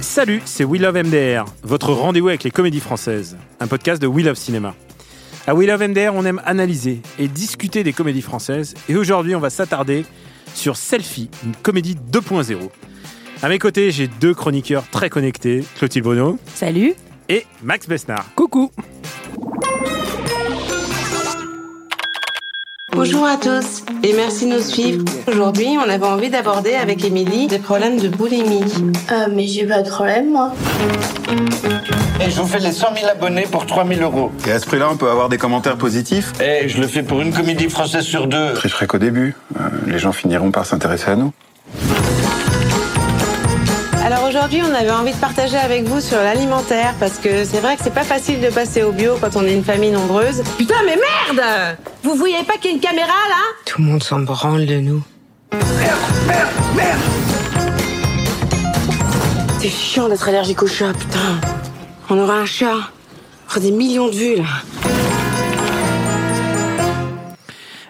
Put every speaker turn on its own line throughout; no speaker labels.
Salut, c'est We Love MDR, votre rendez-vous avec les comédies françaises, un podcast de We Love Cinéma. À We Love MDR, on aime analyser et discuter des comédies françaises, et aujourd'hui, on va s'attarder sur Selfie, une comédie 2.0. À mes côtés, j'ai deux chroniqueurs très connectés, Clotilde Bonneau
Salut
et Max Besnard.
Coucou
Bonjour à tous et merci de nous suivre. Aujourd'hui, on avait envie d'aborder avec Émilie des problèmes de boulimie.
Euh, mais j'ai pas de problème, moi.
Et je vous fais les 100 000 abonnés pour 3 000 euros.
Et à ce prix-là, on peut avoir des commentaires positifs
Et je le fais pour une comédie française sur deux.
Je ferai qu'au début. Euh, les gens finiront par s'intéresser à nous.
Alors aujourd'hui, on avait envie de partager avec vous sur l'alimentaire parce que c'est vrai que c'est pas facile de passer au bio quand on est une famille nombreuse. Putain, mais merde Vous voyez pas qu'il y a une caméra là? Tout le monde s'en branle de nous. Merde, merde, merde C'est chiant d'être allergique au chat, putain. On aura un chat. On fera des millions de vues là.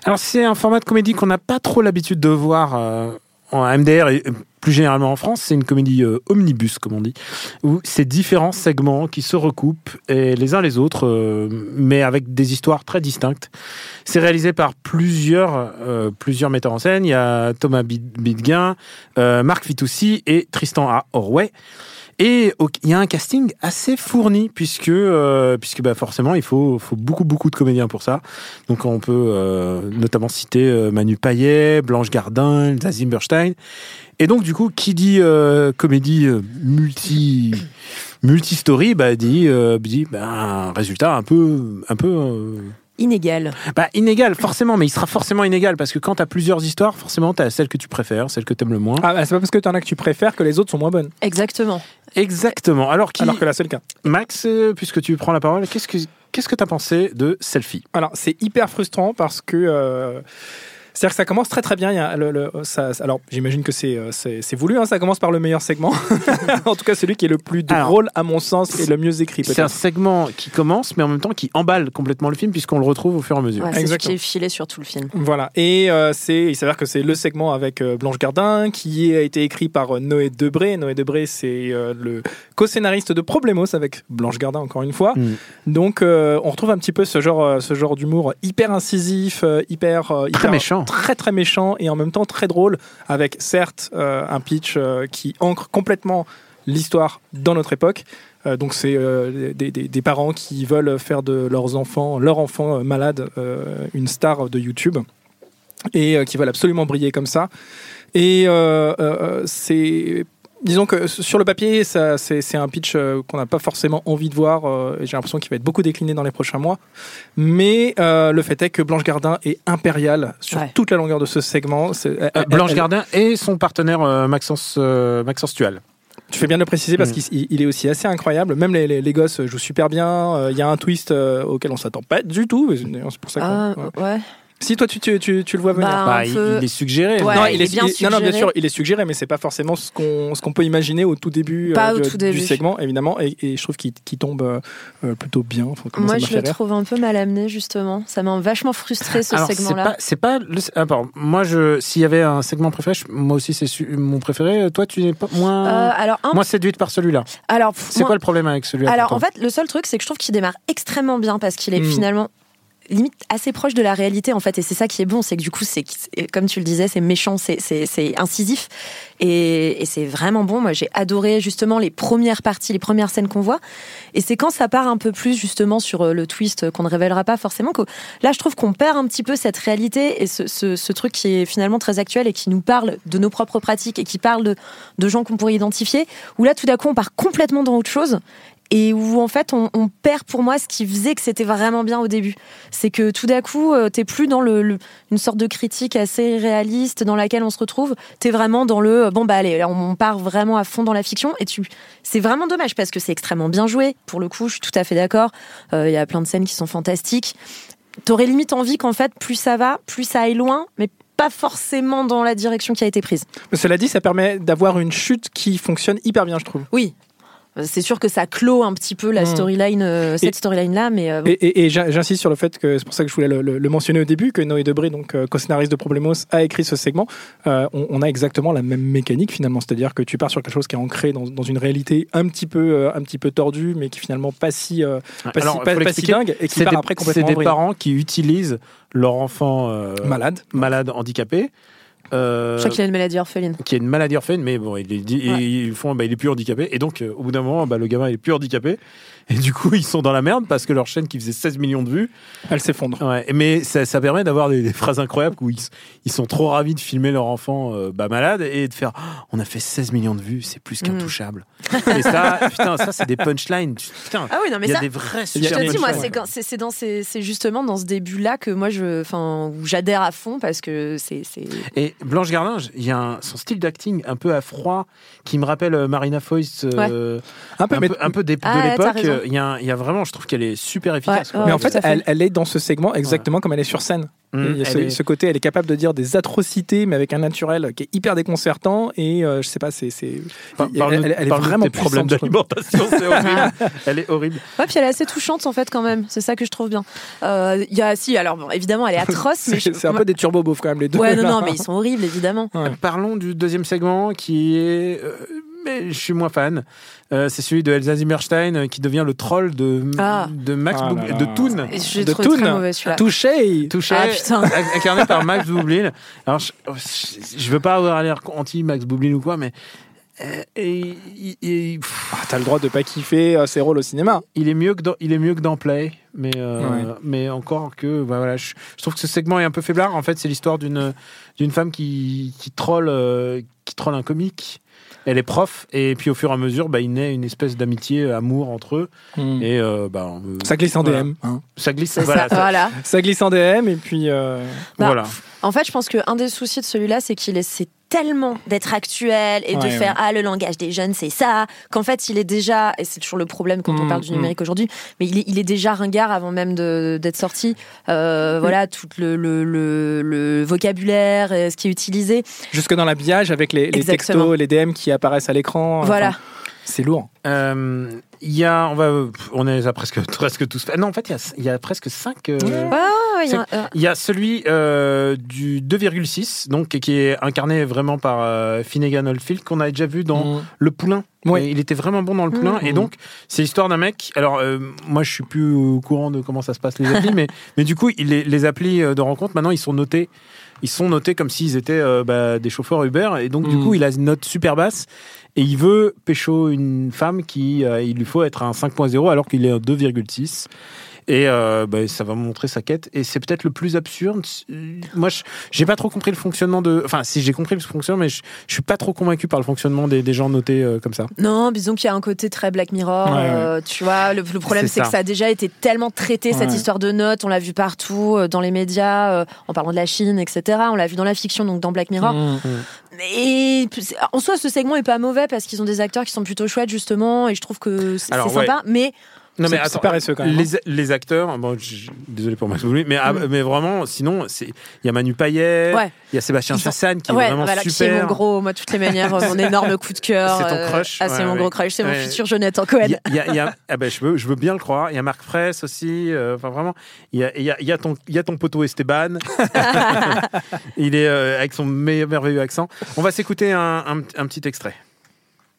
Alors c'est un format de comédie qu'on n'a pas trop l'habitude de voir euh, en MDR et plus généralement en France. C'est une comédie euh, omnibus, comme on dit, où c'est différents segments qui se recoupent et les uns les autres, euh, mais avec des histoires très distinctes. C'est réalisé par plusieurs, euh, plusieurs metteurs en scène. Il y a Thomas Bid- Bidguin, Marc Fitoussi et Tristan A. Orway. Et il y a un casting assez fourni puisque euh, puisque bah forcément il faut faut beaucoup beaucoup de comédiens pour ça. Donc on peut euh, notamment citer euh, Manu Payet, Blanche Gardin, Zazim Burstein. Et donc du coup qui dit comédie multi multi story bah dit dit bah, un résultat un peu un peu
Inégal.
bah, inégal, forcément, mais il sera forcément inégal parce que quand t'as plusieurs histoires, forcément t'as celle que tu préfères, celle que t'aimes le moins.
Ah, bah, c'est pas parce que t'en as que tu préfères que les autres sont moins bonnes.
Exactement.
Exactement. Alors, qui,
Alors que là, c'est le cas.
Max, puisque tu prends la parole, qu'est-ce que qu'est-ce que t'as pensé de Selfie?
Alors, c'est hyper frustrant parce que. euh, c'est-à-dire que ça commence très très bien. Il y a le- le- ça- alors, j'imagine que c'est euh, c'est voulu. hein, ça commence par le meilleur segment. en tout cas, celui qui est le plus
Alors,
drôle à mon sens et le mieux écrit.
C'est un segment qui commence, mais en même temps qui emballe complètement le film puisqu'on le retrouve au fur et à mesure.
Ouais, c'est ce
Exactement.
qui est filé sur tout le film.
Voilà. Et euh, c'est, il s'avère que c'est le segment avec euh, Blanche Gardin qui a été écrit par euh, Noé Debré. Noé Debré, c'est euh, le co-scénariste de Problemos avec Blanche Gardin encore une fois.
Mm.
Donc, euh, on retrouve un petit peu ce genre, ce genre d'humour hyper incisif, hyper, euh,
Très
hyper- très très méchant et en même temps très drôle, avec certes euh, un pitch euh, qui ancre complètement l'histoire dans notre époque. Euh, donc c'est des, des- parents qui veulent faire de leurs enfants, leur enfant malade, une star de YouTube et qui veulent absolument briller comme ça. Et c'est Disons que sur le papier, ça, c'est, c'est un pitch euh, qu'on n'a pas forcément envie de voir euh, et j'ai l'impression qu'il va être beaucoup décliné dans les prochains mois. Mais euh, le fait est que Blanche Gardin est impériale sur
Ouais.
toute la longueur de ce segment. C'est- elle-
Euh, Blanche
elle-
Gardin et son partenaire euh, Maxence, euh, Maxence Tual.
Tu fais bien de le préciser parce
Mm.
qu'il il- il est aussi assez incroyable. Même les, les, les gosses jouent super bien. Euh, Il y a un twist euh, auquel on s'attend pas du tout. C'est pour ça qu'on-
Ah,
ouais.
ouais.
Si toi tu, tu, tu, tu le vois venir.
Bah,
Bah,
un
il,
peu-
il est suggéré.
Ouais,
non,
il est bien
non, non, bien sûr, il est suggéré, mais c'est pas forcément ce qu'on ce qu'on peut imaginer au tout début,
Pas
euh,
au
du,
tout début.
du segment, évidemment. Et, et je trouve qu'il tombe euh, euh, plutôt bien.
Moi, je le
rire.
trouve un peu mal amené, justement. Ça m'a vachement frustré, ce
c'est
segment-là.
pas, c'est pas le, ah, pardon. moi je, s'il y avait un segment préféré, je- moi aussi c'est su- mon préféré. Toi, tu n'es pas moins,
Euh, alors, un-
moins séduite par celui-là.
alors,
C'est
moi-
quoi le problème avec celui-là
Alors en fait, le seul truc, c'est que je trouve qu'il démarre extrêmement bien parce qu'il est
Mm.
finalement limite assez proche de la réalité en fait et c'est ça qui est bon c'est que du coup c'est comme tu le disais c'est méchant c'est incisif et, et c'est vraiment bon. Moi j'ai adoré justement les premières parties les premières scènes qu'on voit et c'est quand ça part un peu plus justement sur euh, le twist qu'on ne révélera pas forcément que là je trouve qu'on perd un petit peu cette réalité et ce, ce, ce truc qui est finalement très actuel et qui nous parle de nos propres pratiques et qui parle de, de gens qu'on pourrait identifier où là tout d'un coup on part complètement dans autre chose et où en fait on, on perd pour moi ce qui faisait que c'était vraiment bien au début. C'est que tout d'un coup, euh, t'es plus dans le, le- une sorte de critique assez réaliste dans laquelle on se retrouve. T'es vraiment dans le euh, bon bah allez, là, on, part vraiment à fond dans la fiction et tu c'est vraiment dommage parce que c'est extrêmement bien joué. Pour le coup, je suis tout à fait d'accord. Euh, Il y a plein de scènes qui sont fantastiques. T'aurais limite envie qu'en fait plus ça va, plus ça aille loin, mais pas forcément dans la direction qui a été prise.
Mais Cela dit, ça permet d'avoir une chute qui fonctionne hyper bien, je trouve.
Oui. C'est sûr que ça clôt un petit peu la
Mm.
storyline, euh, cette
Et-
storyline-là, mais euh,
Et, et- et j'in- j'insiste sur le fait que c'est pour ça que je voulais le, le- le mentionner au début que Noé Debré, donc euh, co-scénariste de Problemos, a écrit ce segment. Euh, on, on a exactement la même mécanique finalement, c'est-à-dire que tu pars sur quelque chose qui est ancré dans, dans une réalité un petit peu un petit peu tordue, mais qui finalement pas si pas si, pas- pas si dingue et qui
C'est
part
des,
après
c'est
complètement
des
en vrille.
parents qui utilisent leur enfant euh,
malade,
malade, handicapé. Euh,
je crois qu'il a une maladie orpheline.
qui est une maladie orpheline, mais bon, il, est
Ouais.
ils font, bah, il est plus handicapé, et donc euh, au bout d'un moment, bah, le gamin il est plus handicapé, et du coup ils sont dans la merde parce que leur chaîne qui faisait 16 millions de vues,
Elle s'effondre.
ouais, mais ça, ça permet d'avoir des, des phrases incroyables où ils, ils sont trop ravis de filmer leur enfant euh, bah, malade et de faire, Oh, on a fait 16 millions de vues, c'est plus
Mm.
qu'intouchable. et ça, putain, ça c'est des punchlines, putain,
Ah oui, non mais
il y a
ça.
des vrais
Je te dis, moi,
punchlines.
c'est dans ces- c'est justement dans ce début-là que moi, je, enfin, où j'adhère à fond parce que c'est, c'est-
Et Blanche Gardin, il y a un- son style d'acting un peu à froid qui me rappelle euh, Marina Foïs. euh,
Un peu,
un,
mais,
peu, un peu des- de
Ah
l'époque. Euh, Il y, a y vraiment, je trouve qu'elle est super efficace.
Ouais,
quoi.
ouais,
mais en fait, elle, elle est dans ce segment exactement comme elle est sur scène.
Mmh,
Il y a ce,
elle est-
ce côté, elle est capable de dire des atrocités, mais avec un naturel qui est hyper déconcertant. Et euh, je sais pas, c'est, c'est,
Par-
elle, elle- elle est vraiment trouve.
d'alimentation, c'est horrible. elle est horrible.
Ouais, puis elle est assez touchante en fait quand même. C'est ça que je trouve bien. Euh, Il y a, si, alors bon, évidemment, elle est atroce, mais
C'est,
je-
c'est un peu des turbo quand même les deux.
Ouais, non, non, mais ils sont horribles évidemment.
Ouais.
Parlons du deuxième segment qui est. mais je suis moins fan. Euh, c'est celui de Elsa Zimmerstein euh, qui devient le troll de,
Ah.
de Max
Ah
de. Toon.
Je
De Toon.
très mauvais celui-là.
Touché
Touché,
Ah, putain.
incarné par Max Boublil. Alors, je, je veux pas avoir l'air anti Max Boublil ou quoi, mais euh, et-
Ah, T'as le droit de pas kiffer euh, ses rôles au cinéma.
il est mieux que dans, il est mieux que dans Play, mais euh,
Ouais.
mais encore que bah voilà, je, je trouve que ce segment est un peu faiblard. En fait, c'est l'histoire d'une d'une femme qui qui troll euh, qui troll un comique. Elle est prof et puis au fur et à mesure, bah, il naît une espèce d'amitié, euh, amour entre eux et euh, bah
Hmm. Ça glisse en
voilà.
DM. hein.
ça glisse. Voilà,
ça,
ça-
voilà.
Ça glisse en DM et puis. euh,
Bah,
voilà.
En fait, je pense qu'un des soucis de celui-là, c'est qu'il essaie tellement d'être actuel et de faire
ouais.
ah le langage des jeunes c'est ça qu'en fait il est déjà et c'est toujours le problème quand on
Mm,
parle du
mm.
numérique aujourd'hui mais il est, il est déjà ringard avant même d'être sorti Euh, voilà tout le, le, le, le vocabulaire euh, ce qui est utilisé
Jusque dans l'habillage avec les, textos, les DM qui apparaissent à l'écran.
voilà
Enfin, c'est lourd.
Euh, Il y a, on va, on est à presque, presque tous. Non, en fait, il y a, il y a presque 5
Ouais, ouais, ouais, il y a- euh,
Il y a celui euh, du 2,6, donc qui est incarné vraiment par euh, Finnegan Oldfield, qu'on a déjà vu dans
Mm.
Le Poulain.
Ouais.
Il était vraiment bon dans Le Poulain.
Mm.
Et donc, c'est l'histoire d'un mec. Alors, euh, moi, je suis plus au courant de comment ça se passe les applis, mais, mais du coup, il, les, les applis euh, de rencontre, maintenant, ils sont notés. Ils sont notés comme s'ils étaient euh, bah, des chauffeurs Uber. Et donc, du
Mm.
coup, il a une note super basse. Et il veut pécho une femme qui, euh, il lui faut être un 5.0 alors qu'il est un 2,6. Et euh, bah, ça va montrer sa quête. Et c'est peut-être le plus absurde. Moi, je- j'ai pas trop compris le fonctionnement de. Enfin, si j'ai compris le fonctionnement, mais je, je suis pas trop convaincu par le fonctionnement des, des gens notés euh, comme ça.
Non, disons qu'il y a un côté très Black Mirror.
Ouais, ouais.
euh, tu vois, le, le problème,
C'est
que
ça.
a déjà été tellement traité, cette
Ouais.
histoire de notes. On l'a vu partout, euh, dans les médias, euh, en parlant de la Chine, etc. On l'a vu dans la fiction, donc dans Black Mirror.
Mm.
Et c'est- en soi, ce segment est pas mauvais parce qu'ils ont des acteurs qui sont plutôt chouettes, justement. Et je trouve que c'est sympa. Mais
Non, mais attends,
paresseux, quand même, hein.
Les, les acteurs, bon, je- désolé pour Max Boublil, mais, ah,
Mm.
mais vraiment, sinon, c'est- il y a Manu Payet,
Ouais.
il y a Sébastien Chassagne qui
ouais,
est vraiment
voilà,
super.
qui est mon gros, moi, de toutes les manières, euh, mon énorme coup de cœur.
C'est ton
euh,
crush,
Ah, c'est
ouais,
mon
ouais.
gros crush, c'est mon futur Jeannette en Cohen.
Il y a, y a- il y a- ah ben, je, veux, je veux bien le croire. Il y a Marc Fraisse aussi. euh, Enfin, vraiment, il y a, il y a- il y a ton, il y a ton poteau Esteban. il est euh, avec son me- merveilleux accent. On va s'écouter un, un- un petit extrait.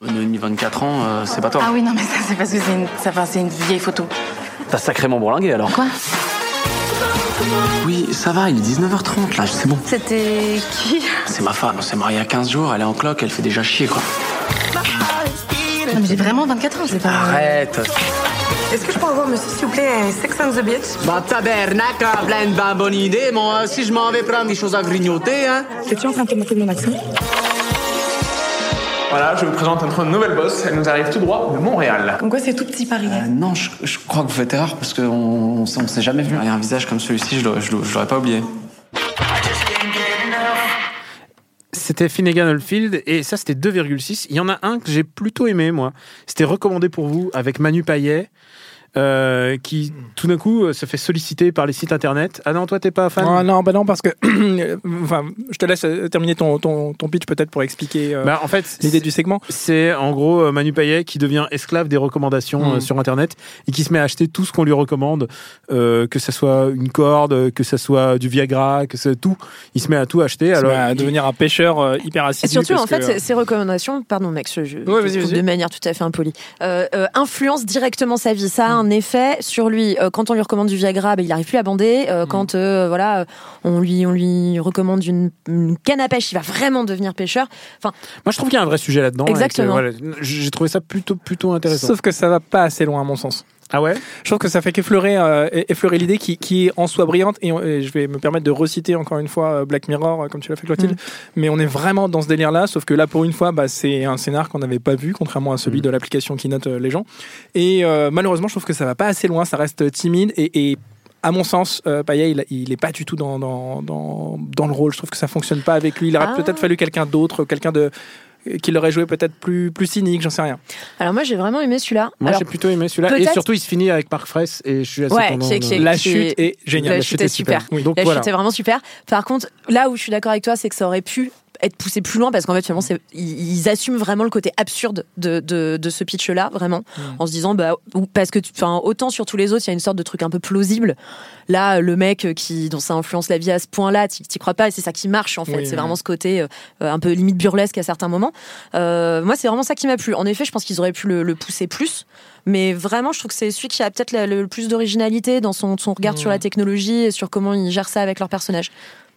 Noémie, 24 ans, euh, c'est pas toi.
Ah oui, non, mais ça, c'est parce que c'est une, ça, enfin, c'est une vieille photo.
T'as sacrément bourlingué alors.
Quoi?
Oui, ça va, il est 19h30 là, c'est bon.
C'était qui?
C'est ma femme, on s'est marié il y a 15 jours, elle est en cloque, elle fait déjà chier quoi.
Non, mais j'ai vraiment 24 ans, c'est pas.
Arrête
Est-ce que je peux avoir, monsieur, s'il vous plaît, un Sex on the Beach
Bah tabernacle, plein de bonne idée, moi si je m'en vais prendre des choses à grignoter, hein.
Es-tu en train de te moquer de mon accent?
Voilà, je vous présente notre nouvelle boss. Elle nous arrive tout droit de Montréal.
Comme quoi, c'est tout petit Paris.
Euh, non, je, je crois que vous faites erreur parce qu'on on, on s'est jamais vu. Et un visage comme celui-ci, je l'aurais- je l'aurais je l'aurais pas oublié.
C'était Finnegan Oldfield et ça c'était 2,6. Il y en a un que j'ai plutôt aimé moi. C'était recommandé pour vous avec Manu Payet. Euh, qui tout d'un coup euh, se fait solliciter par les sites internet. Ah non, toi t'es pas fan
Ah non, bah non, parce que. enfin, je te laisse euh, terminer ton, ton, ton pitch peut-être pour expliquer euh,
Bah, en fait,
l'idée du segment.
C'est en gros Manu Payet qui devient esclave des recommandations
Mm.
euh, sur Internet et qui se met à acheter tout ce qu'on lui recommande, euh, que ça soit une corde, que ça soit du Viagra, que c'est tout. Il se met à tout acheter. Alors,
à
il-
devenir un pêcheur euh, hyper assidu.
Et surtout, en fait,
que,
ces- recommandations, pardon, mec, je, je
Ouais, vas-y,
je coupe
vas-y.
de manière tout à fait impolie, euh, euh, influencent directement sa vie. Ça a. un effet sur lui. Euh, quand on lui recommande du Viagra, ben, il n'arrive plus à bander.
Mm.
Euh, Quand euh, voilà, on lui on lui recommande une, une canne à pêche, il va vraiment devenir pêcheur. Enfin,
Moi, je trouve qu'il y a un vrai sujet là-dedans.
Exactement.
voilà, J'ai trouvé ça plutôt, plutôt intéressant.
Sauf que ça va pas assez loin à mon sens.
Ah ouais
Je trouve que ça fait qu'effleurer euh, effleurer l'idée qui, qui est en soi brillante et, je vais me permettre de reciter encore une fois euh, Black Mirror euh, comme tu l'as fait Clotilde.
Mm.
Mais on est vraiment dans ce délire là, sauf que là pour une fois bah, c'est un scénar qu'on n'avait pas vu contrairement à
Mm.
celui de l'application qui note euh, les gens. Et euh, malheureusement je trouve que ça va pas assez loin, ça reste timide et, et à mon sens, euh, Payet, il, il est pas du tout dans, dans, dans, dans le rôle. Je trouve que ça fonctionne pas avec lui. Il aurait
Ah.
peut-être fallu quelqu'un d'autre, quelqu'un de qui l'aurait joué peut-être plus plus cynique, j'en sais rien.
alors moi, j'ai vraiment aimé celui-là.
Moi, j'ai plutôt aimé celui-là. Et surtout, il se finit avec Marc Fraisse et je suis assez
Ouais,
content. de-
La
qui
chute est géniale.
La chute est super.
Oui. Donc
la
voilà.
chute est vraiment super. Par contre, là où je suis d'accord avec toi, c'est que ça aurait pu être poussé plus loin parce qu'en fait, finalement, c'est- ils, ils assument vraiment le côté absurde de, de, de ce pitch-là, vraiment, en se disant, bah, parce que, enfin, autant sur tous les autres, il y a une sorte de truc un peu plausible. Là, le mec qui, dont ça influence la vie à ce point-là, t'y t'y crois pas, et c'est ça qui marche, en fait.
Oui,
c'est vraiment ce côté euh, un peu limite burlesque à certains moments. Euh, moi, c'est vraiment ça qui m'a plu. En effet, je pense qu'ils auraient pu le, le pousser plus. Mais vraiment, je trouve que c'est celui qui a peut-être le plus d'originalité dans son, son regard sur la technologie et sur comment il gère ça avec leur personnage.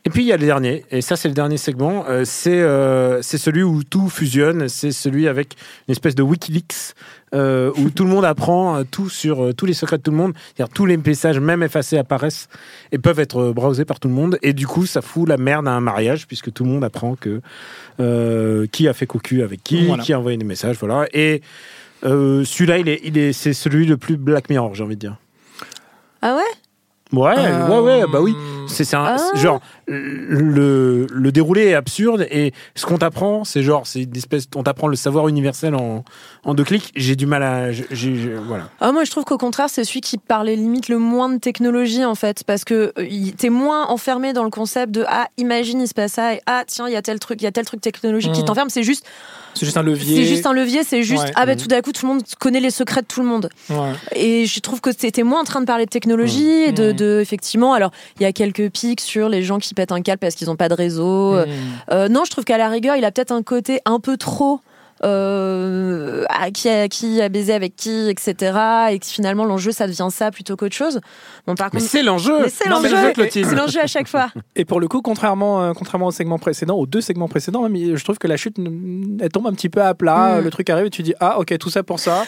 Et puis il y a le dernier, et ça c'est le dernier segment, euh, c'est euh, c'est celui où tout fusionne, c'est celui avec une espèce de Wikileaks, euh, où tout le monde apprend euh, tout sur euh, tous les secrets de tout le monde, c'est-à-dire tous les messages, même effacés, apparaissent et peuvent être browsés par tout le monde, et du coup ça fout la merde à un mariage, puisque tout le monde apprend que euh, qui a fait cocu avec qui,
Voilà.
qui a envoyé des messages, voilà. Et euh, celui-là, il est, il est, c'est celui le plus Black Mirror, j'ai envie de dire.
Ah ouais?
Ouais,
Euh,
ouais, ouais, bah oui. C'est un-
Ah.
genre le, le déroulé est absurde et ce qu'on t'apprend, c'est genre c'est une espèce, on t'apprend le savoir universel en, en deux clics. J'ai du mal à, j'ai- j'ai- voilà.
Ah, moi, je trouve qu'au contraire, c'est celui qui parlait limite le moins de technologie, en fait, parce que euh, il- t'es moins enfermé dans le concept de ah, imagine, il se passe ça, et ah, tiens, il y a tel truc, il y a tel truc technologique qui
Mhm.
t'enferme. C'est juste,
C'est juste un levier.
c'est juste un levier, c'est juste
Ouais.
ah, bah,
Mhm.
tout d'un coup, tout le monde connaît les secrets de tout le monde.
Ouais.
Et je trouve que c'était moins en train de parler de technologie et de,
Mhm.
de- effectivement. Alors, il y a quelques pics sur les gens qui pètent un câble parce qu'ils n'ont pas de réseau.
Mm.
Euh, non, je trouve qu'à la rigueur, il a peut-être un côté un peu trop. Euh, à qui a, qui a baisé avec qui, etc. Et que finalement l'enjeu ça devient ça plutôt qu'autre chose. Bon, par
Mais
contre,
c'est l'enjeu.
mais c'est l'enjeu, c'est l'enjeu à chaque fois.
Et pour le coup, contrairement, euh, contrairement au segment précédent, aux deux segments précédents, même, je trouve que la chute, elle tombe un petit peu à plat.
Mm.
Le truc arrive et tu dis ah ok tout ça pour ça.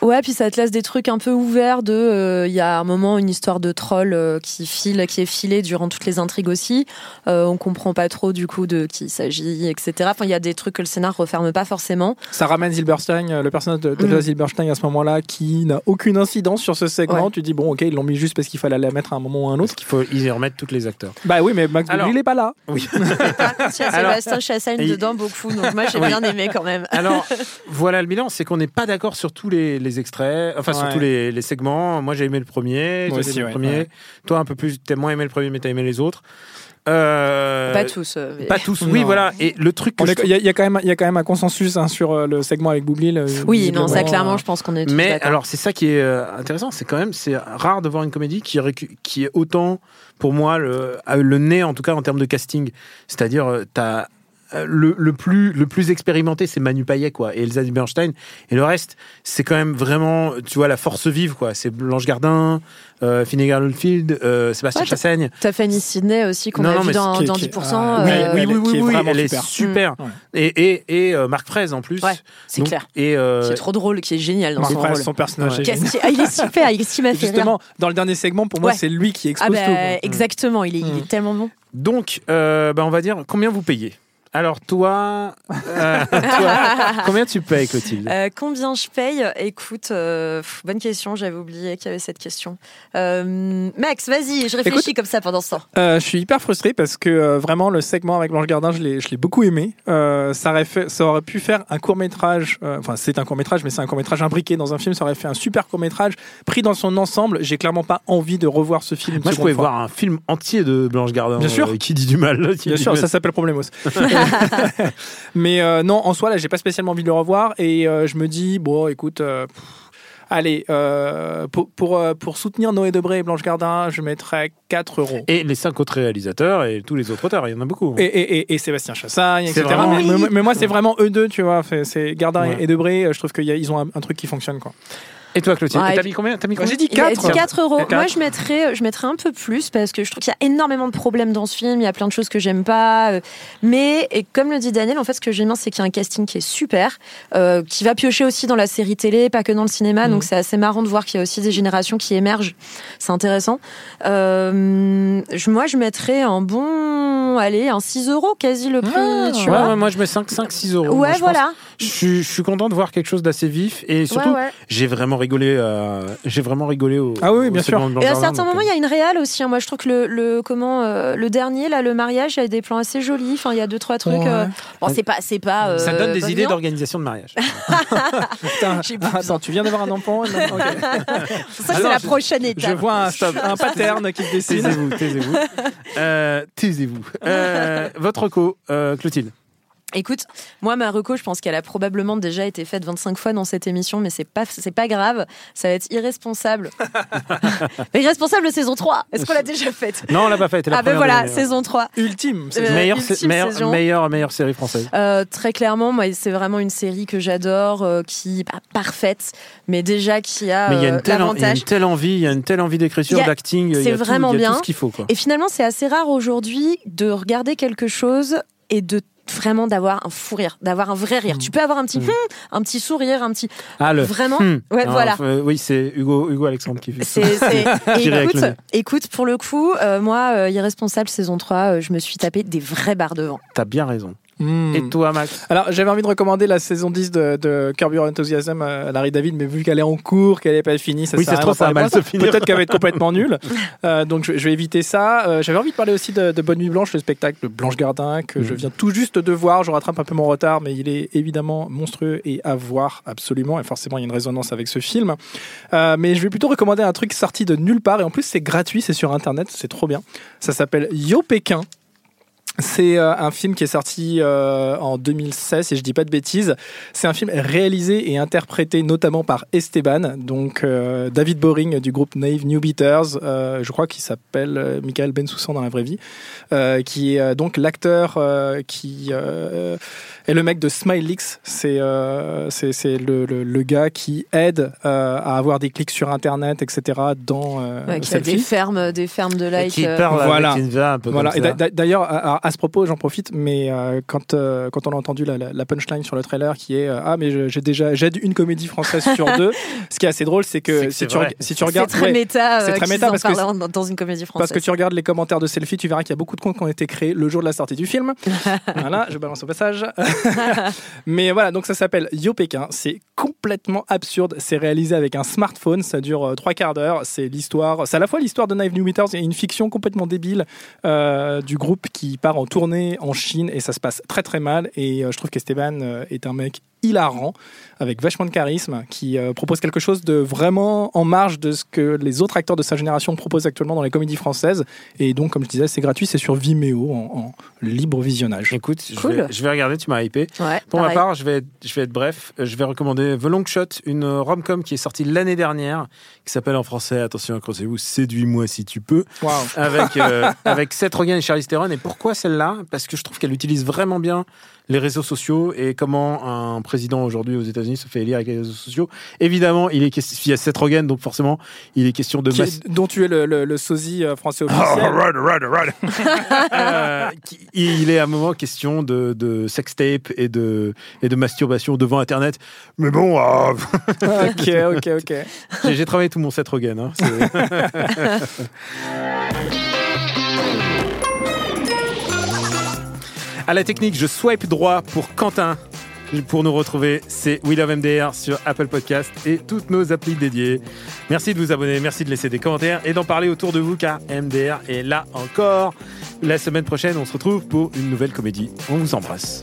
Ouais, puis ça te laisse des trucs un peu ouverts de. euh, Il y a un moment une histoire de troll euh, qui file, qui est filée durant toutes les intrigues aussi. Euh, on comprend pas trop du coup de qui il s'agit, etc. Enfin, il y a des trucs que le scénar referme pas forcément.
Ça ramène Zilberstein, euh, le personnage de, de
Mm.
Zilberstein à ce moment-là, qui n'a aucune incidence sur ce segment.
Ouais.
Tu dis bon ok ils l'ont mis juste parce qu'il fallait la mettre à un moment ou à un autre.
Parce qu'il faut y remettre tous les acteurs.
Bah oui mais Max
Alors-
Boublil il est pas là.
Oui.
Sébastien Chassagne
Et-
dedans beaucoup, donc moi j'ai
Oui.
bien aimé quand même.
Alors voilà le bilan, c'est qu'on n'est pas d'accord sur tous les, les extraits, enfin sur tous les, les segments. Moi j'ai aimé le premier,
Moi
toi,
aussi,
t'as aimé
ouais,
le premier.
ouais.
Toi un peu plus, t'as moins aimé le premier, mais t'as aimé les autres. Euh,
Pas tous. euh, mais-
Pas tous, oui
Non.
voilà. Et le truc je
Il y, a- il y a quand même il y a quand même un consensus hein, sur euh, le segment avec Boublil.
Oui, non, ça clairement, je pense qu'on est tous
Mais alors, c'est ça qui est intéressant, c'est quand même, c'est rare de voir une comédie qui, récu- qui est autant, pour moi, le, le nez, en tout cas, en termes de casting. C'est-à-dire, t'as. Euh, Le, le plus le plus expérimenté c'est Manu Payet quoi et Elsa Bernstein et le reste c'est quand même vraiment tu vois la force vive quoi c'est Blanche Gardin euh, Finnegan Oldfield euh, Sébastien
Ouais, T'as Fanny Sidney aussi qu'on a
non,
vu dans,
qui est-
dans
qui est-
10%.
ah,
oui,
euh,
oui, oui,
est-
oui,
est
oui, elle est
super.
Et, et, et euh, Marc Fraise en plus.
Ouais, c'est
Donc,
clair.
Et, euh,
Qui est trop drôle, qui est génial dans
Marc
son rôle.
son personnage. est
Ouais.
qui- ah, il est super, il rire.
Justement, dans le dernier segment, pour moi,
Ouais.
c'est lui qui
Ah
expose
bah,
tout.
exactement, il est, il est tellement bon.
Donc, euh, bah, on va dire combien vous payez? Alors toi, euh, toi, combien tu payes, Clotilde
Euh, combien je paye? Écoute, euh, pff, bonne question, j'avais oublié qu'il y avait cette question. Euh, Max, vas-y, je réfléchis
Écoute-
comme ça pendant ce temps.
Euh, je suis hyper frustré parce que euh, vraiment le segment avec Blanche Gardin, je l'ai, je l'ai beaucoup aimé. Euh, ça, aurait fait, ça aurait pu faire un court métrage, enfin c'est un court métrage, mais c'est un court métrage imbriqué dans un film. Ça aurait fait un super court métrage pris dans son ensemble. J'ai clairement pas envie de revoir ce film.
Moi, je pouvais
fois.
voir un film entier de Blanche Gardin.
Bien sûr.
qui dit du mal. qui
Bien
dit
sûr, ça s'appelle Problemos. Mais euh, non, en soi, là, j'ai pas spécialement envie de le revoir et euh, je me dis, bon, écoute. euh, pff, Allez, pour, pour, pour soutenir Noé Debré et Blanche Gardin, je mettrais 4 euros.
Et les cinq autres réalisateurs et tous les autres auteurs, il y en a beaucoup.
Et, et, et, et Sébastien Chassagne, etc.
vraiment-
Mais, mais- mais moi, c'est vraiment eux deux, tu vois. C'est Gardin
Ouais.
et Debré. Je trouve qu'ils ont un, un truc qui fonctionne, quoi.
Et toi, Clotilde
Ouais,
T'as mis combien T'as mis
j'ai dit
Il a
4.
dit 4 euros. Moi, je mettrais, je mettrais un peu plus parce que je trouve qu'il y a énormément de problèmes dans ce film. Il y a plein de choses que j'aime pas. euh, Mais, et comme le dit Daniel, en fait, ce que j'aime bien, c'est qu'il y a un casting qui est super, euh, qui va piocher aussi dans la série télé, pas que dans le cinéma.
Mhm.
Donc, c'est assez marrant de voir qu'il y a aussi des générations qui émergent. C'est intéressant. Euh, moi, je mettrais un bon, allez, un 6 euros quasi le prix,
Ah,
tu
Ouais,
vois.
ouais, moi je mets 5, 5 6 euros.
Ouais,
Moi, je pense-
voilà.
Je suis, je suis content de voir quelque chose d'assez vif et surtout,
Ouais, ouais.
j'ai vraiment rigolé. euh, j'ai vraiment rigolé au.
Ah oui,
au
bien sûr.
Et à certains moments, il y a une réale aussi. hein. Moi, je trouve que le, le comment euh, le dernier, là, le mariage, il y a des plans assez jolis. Enfin, il y a deux trois trucs.
Ouais.
euh, Bon, c'est pas, c'est pas.
euh, ça
euh,
donne des idées d'organisation de mariage.
Putain, attends, tu viens d'avoir un enfant.
Ça, c'est la
je-
prochaine
Je
étape.
vois un, un pattern qui se dessine.
taisez-vous, taisez-vous. Euh, taisez-vous. Euh, votre co, euh, Clotilde.
Écoute, moi, ma reco, je pense qu'elle a probablement déjà été faite 25 fois dans cette émission, mais c'est pas, c'est pas grave. Ça va être irresponsable. irresponsable saison 3. Est-ce qu'on l'a déjà faite?
Non, on l'a pas fait.
Ah ben voilà, saison 3.
Ultime.
Euh,
meilleure,
ultime
meilleure,
saison.
meilleure, meilleure série française.
Euh, très clairement, moi, c'est vraiment une série que j'adore, euh, qui pas parfaite, mais déjà qui a,
Mais il y a
euh,
une telle, il y a
l'avantage.
une telle envie, il y a une telle envie d'écriture, d'acting. il y a
c'est
tout-
vraiment
y a
bien.
tout ce qu'il faut. Quoi.
Et finalement, c'est assez rare aujourd'hui de regarder quelque chose et de vraiment d'avoir un fou rire, d'avoir un vrai rire. Tu peux avoir un petit,
Mm.
hum, un petit sourire, un petit.
Ah, le
Vraiment
hmm.
Ouais,
Non,
voilà.
euh, oui, c'est Hugo, Hugo Alexandre qui fait ça.
C'est, écoute, écoute, pour le coup, euh, moi, euh, Irresponsable saison 3, euh, je me suis tapé des vraies barres devant.
T'as bien raison.
Hmm.
Et toi, Max
Alors, j'avais envie de recommander la saison 10 de, de Curb Your Enthusiasm à Larry David, mais vu qu'elle est en cours, qu'elle n'est pas finie, ça
Oui,
sert à
trouve, ça mal se finir.
Peut-être qu'elle va être complètement nulle. Euh, donc, je, je vais éviter ça. Euh, j'avais envie de parler aussi de, de Bonne Nuit Blanche, le spectacle de Blanche Gardin, que je viens tout juste de voir. Je rattrape un peu mon retard, mais il est évidemment monstrueux et à voir absolument. Et forcément, il y a une résonance avec ce film. Euh, mais je vais plutôt recommander un truc sorti de nulle part. Et en plus, c'est gratuit, c'est sur Internet, c'est trop bien. Ça s'appelle Yo Pékin. C'est euh, un film qui est sorti euh, en 2016, si je dis pas de bêtises. C'est un film réalisé et interprété notamment par Esteban, donc euh, David Boring du groupe Naive New Beaters, euh, je crois qu'il s'appelle Michael Bensoussan dans la vraie vie, qui est donc l'acteur qui est le mec de Smilix. C'est c'est le, le, le gars qui aide à avoir des clics sur Internet, etc. dans
Ouais, qui a des fermes, des fermes de likes.
Qui parle
Voilà.
un peu
Voilà. d'ailleurs, à, ce propos, j'en profite, mais euh, quand, euh, quand on a entendu la, la- la punchline sur le trailer qui est euh, Ah, mais j'ai déjà j'aide une comédie française sur deux, ce qui est assez drôle, c'est que,
que
si, tu, si tu
c'est
regardes.
très
ouais,
méta,
c'est
euh,
très
qu'ils
méta parce que-
dans, une comédie française.
parce que tu regardes les commentaires de selfie, tu verras qu'il y a beaucoup de comptes qui ont été créés le jour de la sortie du film. voilà, je balance au passage. Mais voilà, donc ça s'appelle Yo Pékin. C'est complètement absurde. C'est réalisé avec un smartphone. Ça dure euh, trois quarts d'heure. C'est l'histoire. C'est à la fois l'histoire de Knife New Meters et une fiction complètement débile euh, du groupe qui en tournée en Chine et ça se passe très très mal. Et euh, je trouve qu'Esteban euh, est un mec hilarant, avec vachement de charisme, qui euh, propose quelque chose de vraiment en marge de ce que les autres acteurs de sa génération proposent actuellement dans les comédies françaises. Et donc, comme je disais, c'est gratuit, c'est sur Vimeo en, en libre visionnage.
Écoute, je,
Cool.
vais, je vais regarder, tu m'as hypé.
Ouais,
Pour ma part, je vais, être, je vais être bref. Euh, Je vais recommander The Long Shot, une euh, rom-com qui est sortie l'année dernière, qui s'appelle en français, attention, accrochez-vous, Séduis-moi si tu peux,
Waouh.
avec, euh, avec Seth Rogen et Charlize Theron. Et pourquoi celle-là? Parce que je trouve qu'elle utilise vraiment bien les réseaux sociaux et comment un président aujourd'hui aux États-Unis se fait élire avec les réseaux sociaux. Évidemment, il, est question, il y a Seth Rogen, donc forcément, il est question de
Qui
mass-
est- dont tu es le, le- le sosie euh, français
Oh,
officiel.
right, right, right. Euh, qui- il est à un moment question de, de sextape et de, et de masturbation devant Internet. Mais bon, euh,
ok, ok, ok.
j'ai, j'ai travaillé tout mon Seth Rogen. hein. À la technique, je swipe droit pour Quentin. Pour nous retrouver, c'est We Love MDR sur Apple Podcast et toutes nos applis dédiées. Merci de vous abonner, merci de laisser des commentaires et d'en parler autour de vous car MDR est là encore. La semaine prochaine, on se retrouve pour une nouvelle comédie. On vous embrasse.